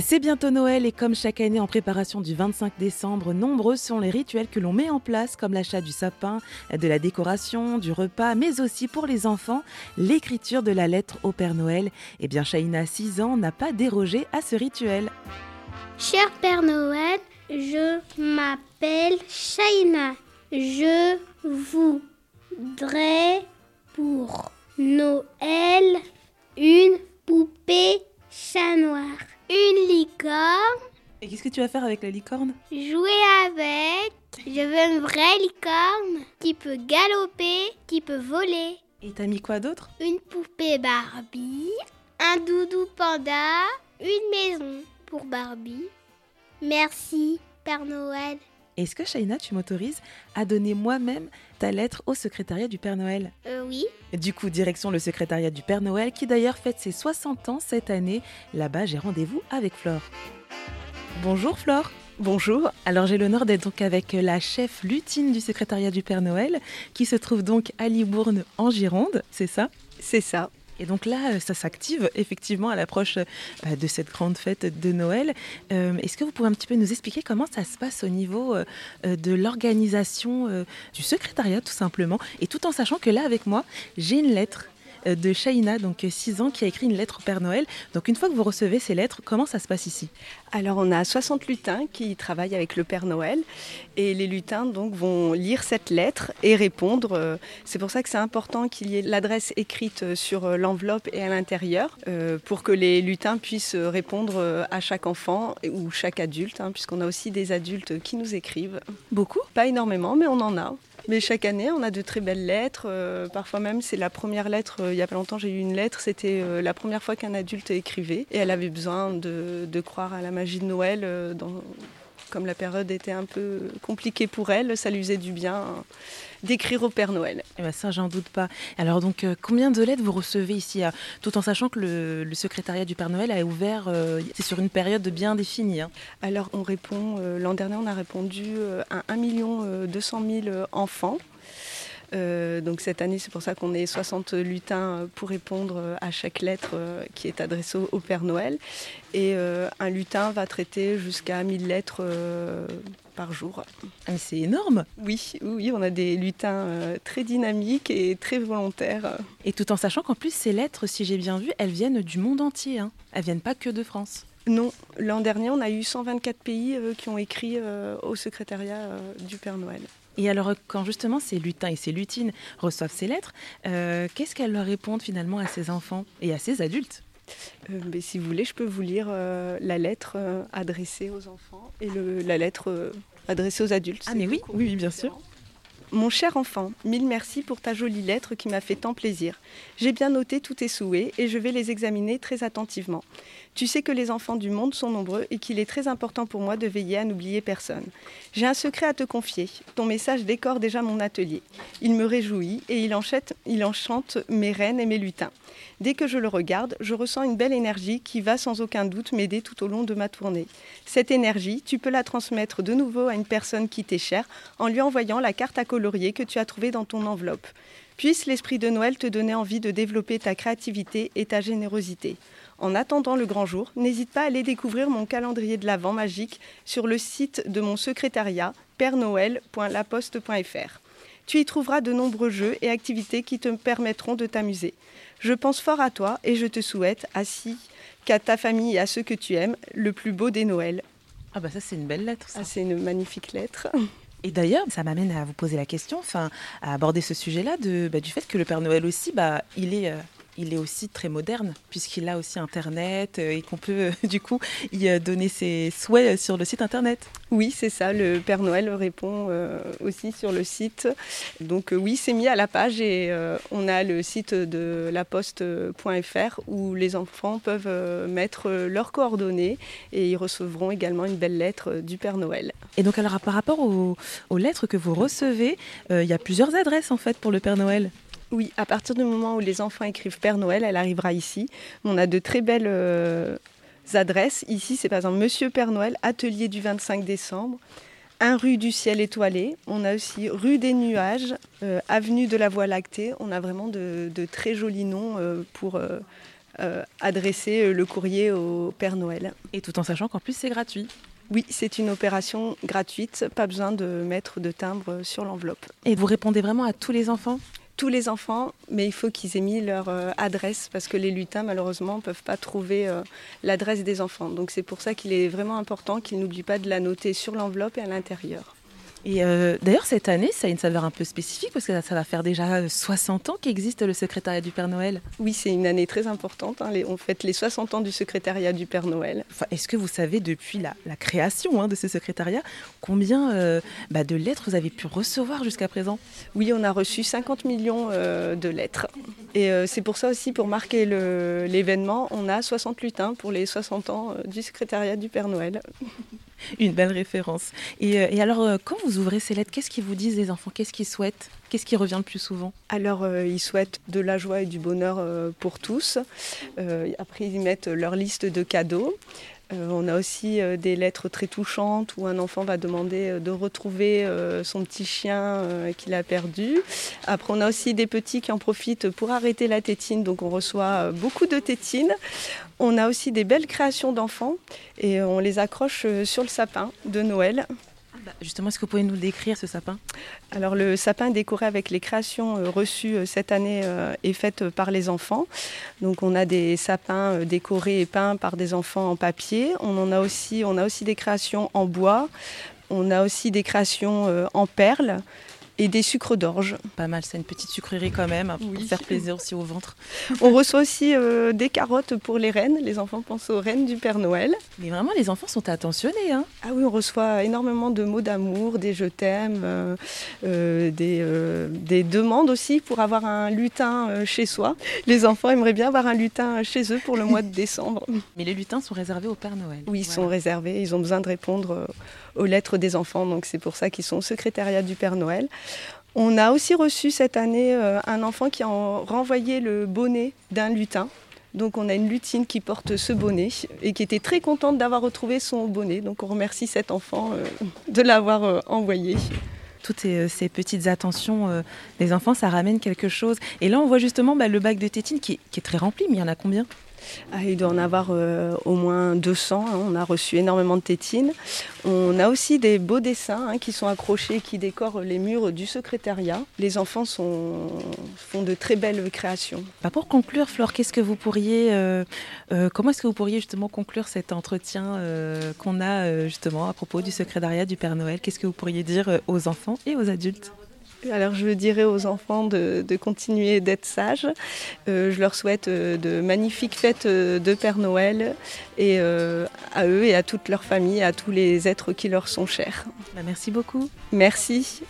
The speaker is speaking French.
C'est bientôt Noël et comme chaque année en préparation du 25 décembre, nombreux sont les rituels que l'on met en place comme l'achat du sapin, de la décoration, du repas, mais aussi pour les enfants, l'écriture de la lettre au Père Noël. Eh bien Shaina, 6 ans, n'a pas dérogé à ce rituel. Cher Père Noël, je m'appelle Shaina. Je voudrais pour Noël une poupée chat noir. Et qu'est-ce que tu vas faire avec la licorne? Jouer avec. Je veux une vraie licorne qui peut galoper, qui peut voler. Et t'as mis quoi d'autre? Une poupée Barbie, un doudou panda, une maison pour Barbie. Merci, Père Noël. Est-ce que Shaina, tu m'autorises à donner moi-même ta lettre au secrétariat du Père Noël? Euh, oui. Du coup, direction le secrétariat du Père Noël qui d'ailleurs fête ses 60 ans cette année. Là-bas, j'ai rendez-vous avec Flore. Bonjour Flore. Bonjour. Alors j'ai l'honneur d'être donc avec la chef lutine du secrétariat du Père Noël qui se trouve donc à Libourne en Gironde, c'est ça? C'est ça. Et donc là, euh, ça s'active effectivement à l'approche euh, de cette grande fête de Noël. Euh, est-ce que vous pouvez un petit peu nous expliquer comment ça se passe au niveau de l'organisation du secrétariat tout simplement? Et tout en sachant que là, avec moi, j'ai une lettre de Shaina, donc 6 ans, qui a écrit une lettre au Père Noël. Donc une fois que vous recevez ces lettres, comment ça se passe ici? Alors on a 60 lutins qui travaillent avec le Père Noël et les lutins donc vont lire cette lettre et répondre. Euh, c'est pour ça que c'est important qu'il y ait l'adresse écrite sur euh, l'enveloppe et à l'intérieur pour que les lutins puissent répondre à chaque enfant ou chaque adulte, hein, puisqu'on a aussi des adultes qui nous écrivent. Beaucoup? Pas énormément, mais on en a. Mais chaque année, on a de très belles lettres. Euh, parfois même, c'est la première lettre. Euh, il y a pas longtemps, j'ai eu une lettre. C'était euh, la première fois qu'un adulte écrivait. Et elle avait besoin de, croire à la magie de Noël. Comme la période était un peu compliquée pour elle, ça lui faisait du bien d'écrire au Père Noël. Eh ben ça, j'en doute pas. Alors donc, euh, combien de lettres vous recevez ici, tout en sachant que le, secrétariat du Père Noël a ouvert, euh, c'est sur une période bien définie. Hein. Alors on répond, euh, l'an dernier on a répondu à 1 200 000 enfants. Donc cette année, c'est pour ça qu'on est 60 lutins pour répondre à chaque lettre qui est adressée au, Père Noël. Et un lutin va traiter jusqu'à 1000 lettres par jour. Ah, c'est énorme Oui, oui, on a des lutins euh, très dynamiques et très volontaires. Et tout en sachant qu'en plus, ces lettres, si j'ai bien vu, elles viennent du monde entier. Hein. Elles viennent pas que de France. Non, l'an dernier, on a eu 124 pays euh, qui ont écrit euh, au secrétariat du Père Noël. Et alors, quand justement ces lutins et ces lutines reçoivent ces lettres, qu'est-ce qu'elles leur répondent finalement à ces enfants et à ces adultes? Mais si vous voulez, je peux vous lire la lettre adressée aux enfants et la lettre adressée aux adultes. Ah mais oui, oui, bien sûr. Mon cher enfant, mille merci pour ta jolie lettre qui m'a fait tant plaisir. J'ai bien noté tous tes souhaits et je vais les examiner très attentivement. Tu sais que les enfants du monde sont nombreux et qu'il est très important pour moi de veiller à n'oublier personne. J'ai un secret à te confier. Ton message décore déjà mon atelier. Il me réjouit et il enchante, mes reines et mes lutins. Dès que je le regarde, je ressens une belle énergie qui va sans aucun doute m'aider tout au long de ma tournée. Cette énergie, tu peux la transmettre de nouveau à une personne qui t'est chère en lui envoyant la carte à colorier que tu as trouvée dans ton enveloppe. Puisse l'esprit de Noël te donner envie de développer ta créativité et ta générosité. En attendant le grand jour, n'hésite pas à aller découvrir mon calendrier de l'Avent magique sur le site de mon secrétariat pernoël.laposte.fr. Tu y trouveras de nombreux jeux et activités qui te permettront de t'amuser. Je pense fort à toi et je te souhaite, ainsi qu'à ta famille et à ceux que tu aimes, le plus beau des Noëls. Ah bah ça c'est une belle lettre. Ah, c'est une magnifique lettre. Et d'ailleurs, ça m'amène à vous poser la question, enfin, à aborder ce sujet-là bah, du fait que le Père Noël aussi, bah, il est euh, il est aussi très moderne, puisqu'il a aussi Internet euh, et qu'on peut euh, du coup y euh, donner ses souhaits sur le site Internet. Oui, c'est ça, le Père Noël répond aussi sur le site. Donc oui, c'est mis à la page et on a le site de laposte.fr où les enfants peuvent mettre leurs coordonnées et ils recevront également une belle lettre du Père Noël. Et donc alors par rapport aux, aux lettres que vous recevez, il y a plusieurs adresses en fait pour le Père Noël. Oui, à partir du moment où les enfants écrivent Père Noël, elle arrivera ici. On a de très belles euh, adresses. Ici, c'est par exemple Monsieur Père Noël, atelier du 25 décembre. Un rue du ciel étoilé. On a aussi rue des nuages, euh, avenue de la Voie lactée. On a vraiment de, très jolis noms euh, pour adresser le courrier au Père Noël. Et tout en sachant qu'en plus c'est gratuit. Oui, c'est une opération gratuite, pas besoin de mettre de timbre sur l'enveloppe. Et vous répondez vraiment à tous les enfants? Tous les enfants, mais il faut qu'ils aient mis leur euh, adresse parce que les lutins, malheureusement, ne peuvent pas trouver euh, l'adresse des enfants. Donc c'est pour ça qu'il est vraiment important qu'ils n'oublient pas de la noter sur l'enveloppe et à l'intérieur. Et euh, d'ailleurs, cette année, ça a une saveur un peu spécifique parce que ça va faire déjà 60 ans qu'existe le secrétariat du Père Noël. Oui, c'est une année très importante. Hein. on fête les 60 ans du secrétariat du Père Noël. Est-ce que vous savez, depuis la, création hein, de ce secrétariat, combien euh, bah, de lettres vous avez pu recevoir jusqu'à présent? Oui, on a reçu 50 millions euh, de lettres. Et c'est pour ça aussi, pour marquer l'événement, on a 60 lutins pour les 60 ans du secrétariat du Père Noël. Une belle référence. Et, euh, alors, euh, quand vous ouvrez ces lettres, qu'est-ce qu'ils vous disent les enfants? Qu'est-ce qu'ils souhaitent? Qu'est-ce qui revient le plus souvent? Alors, euh, ils souhaitent de la joie et du bonheur pour tous. après, ils mettent leur liste de cadeaux. Euh, on a aussi euh, des lettres très touchantes où un enfant va demander euh, de retrouver son petit chien qu'il a perdu. Après, on a aussi des petits qui en profitent pour arrêter la tétine, donc on reçoit beaucoup de tétines. On a aussi des belles créations d'enfants et on les accroche sur le sapin de Noël. Bah, justement, est-ce que vous pouvez nous décrire ce sapin? Alors le sapin décoré avec les créations euh, reçues euh, cette année euh, est faite par les enfants. Donc on a des sapins décorés et peints par des enfants en papier. On a aussi des créations en bois. On a aussi des créations en perles et des sucres d'orge. Pas mal, c'est une petite sucrerie quand même, pour faire plaisir aussi au ventre. On reçoit aussi euh, des carottes pour les reines. Les enfants pensent aux reines du Père Noël. Mais vraiment, les enfants sont attentionnés. Hein ah oui, on reçoit énormément de mots d'amour, des je t'aime, euh, euh, des, des, demandes aussi pour avoir un lutin chez soi. Les enfants aimeraient bien avoir un lutin chez eux pour le mois de décembre. Mais les lutins sont réservés au Père Noël. Oui, ils sont réservés. Ils ont besoin de répondre aux lettres des enfants. Donc c'est pour ça qu'ils sont au secrétariat du Père Noël. On a aussi reçu cette année euh, un enfant qui a renvoyé le bonnet d'un lutin. Donc on a une lutine qui porte ce bonnet et qui était très contente d'avoir retrouvé son bonnet. Donc on remercie cet enfant euh, de l'avoir euh, envoyé toutes ces, petites attentions des enfants, ça ramène quelque chose. Et là, on voit justement bah, le bac de tétine qui, qui, est très rempli, mais il y en a combien? Ah, il doit en avoir euh, au moins 200. Hein. On a reçu énormément de tétines. On a aussi des beaux dessins hein, qui sont accrochés, qui décorent les murs du secrétariat. Les enfants font de très belles créations. Bah, pour conclure, Flore, qu'est-ce que vous pourriez, euh, euh, comment est-ce que vous pourriez justement conclure cet entretien qu'on a justement à propos du secrétariat du Père Noël? Qu'est-ce que vous pourriez dire aux enfants et aux adultes? Alors je dirais aux enfants de, continuer d'être sages. Euh, je leur souhaite euh, de magnifiques fêtes euh, de Père Noël et à eux et à toute leur famille, à tous les êtres qui leur sont chers. Bah, merci beaucoup. Merci.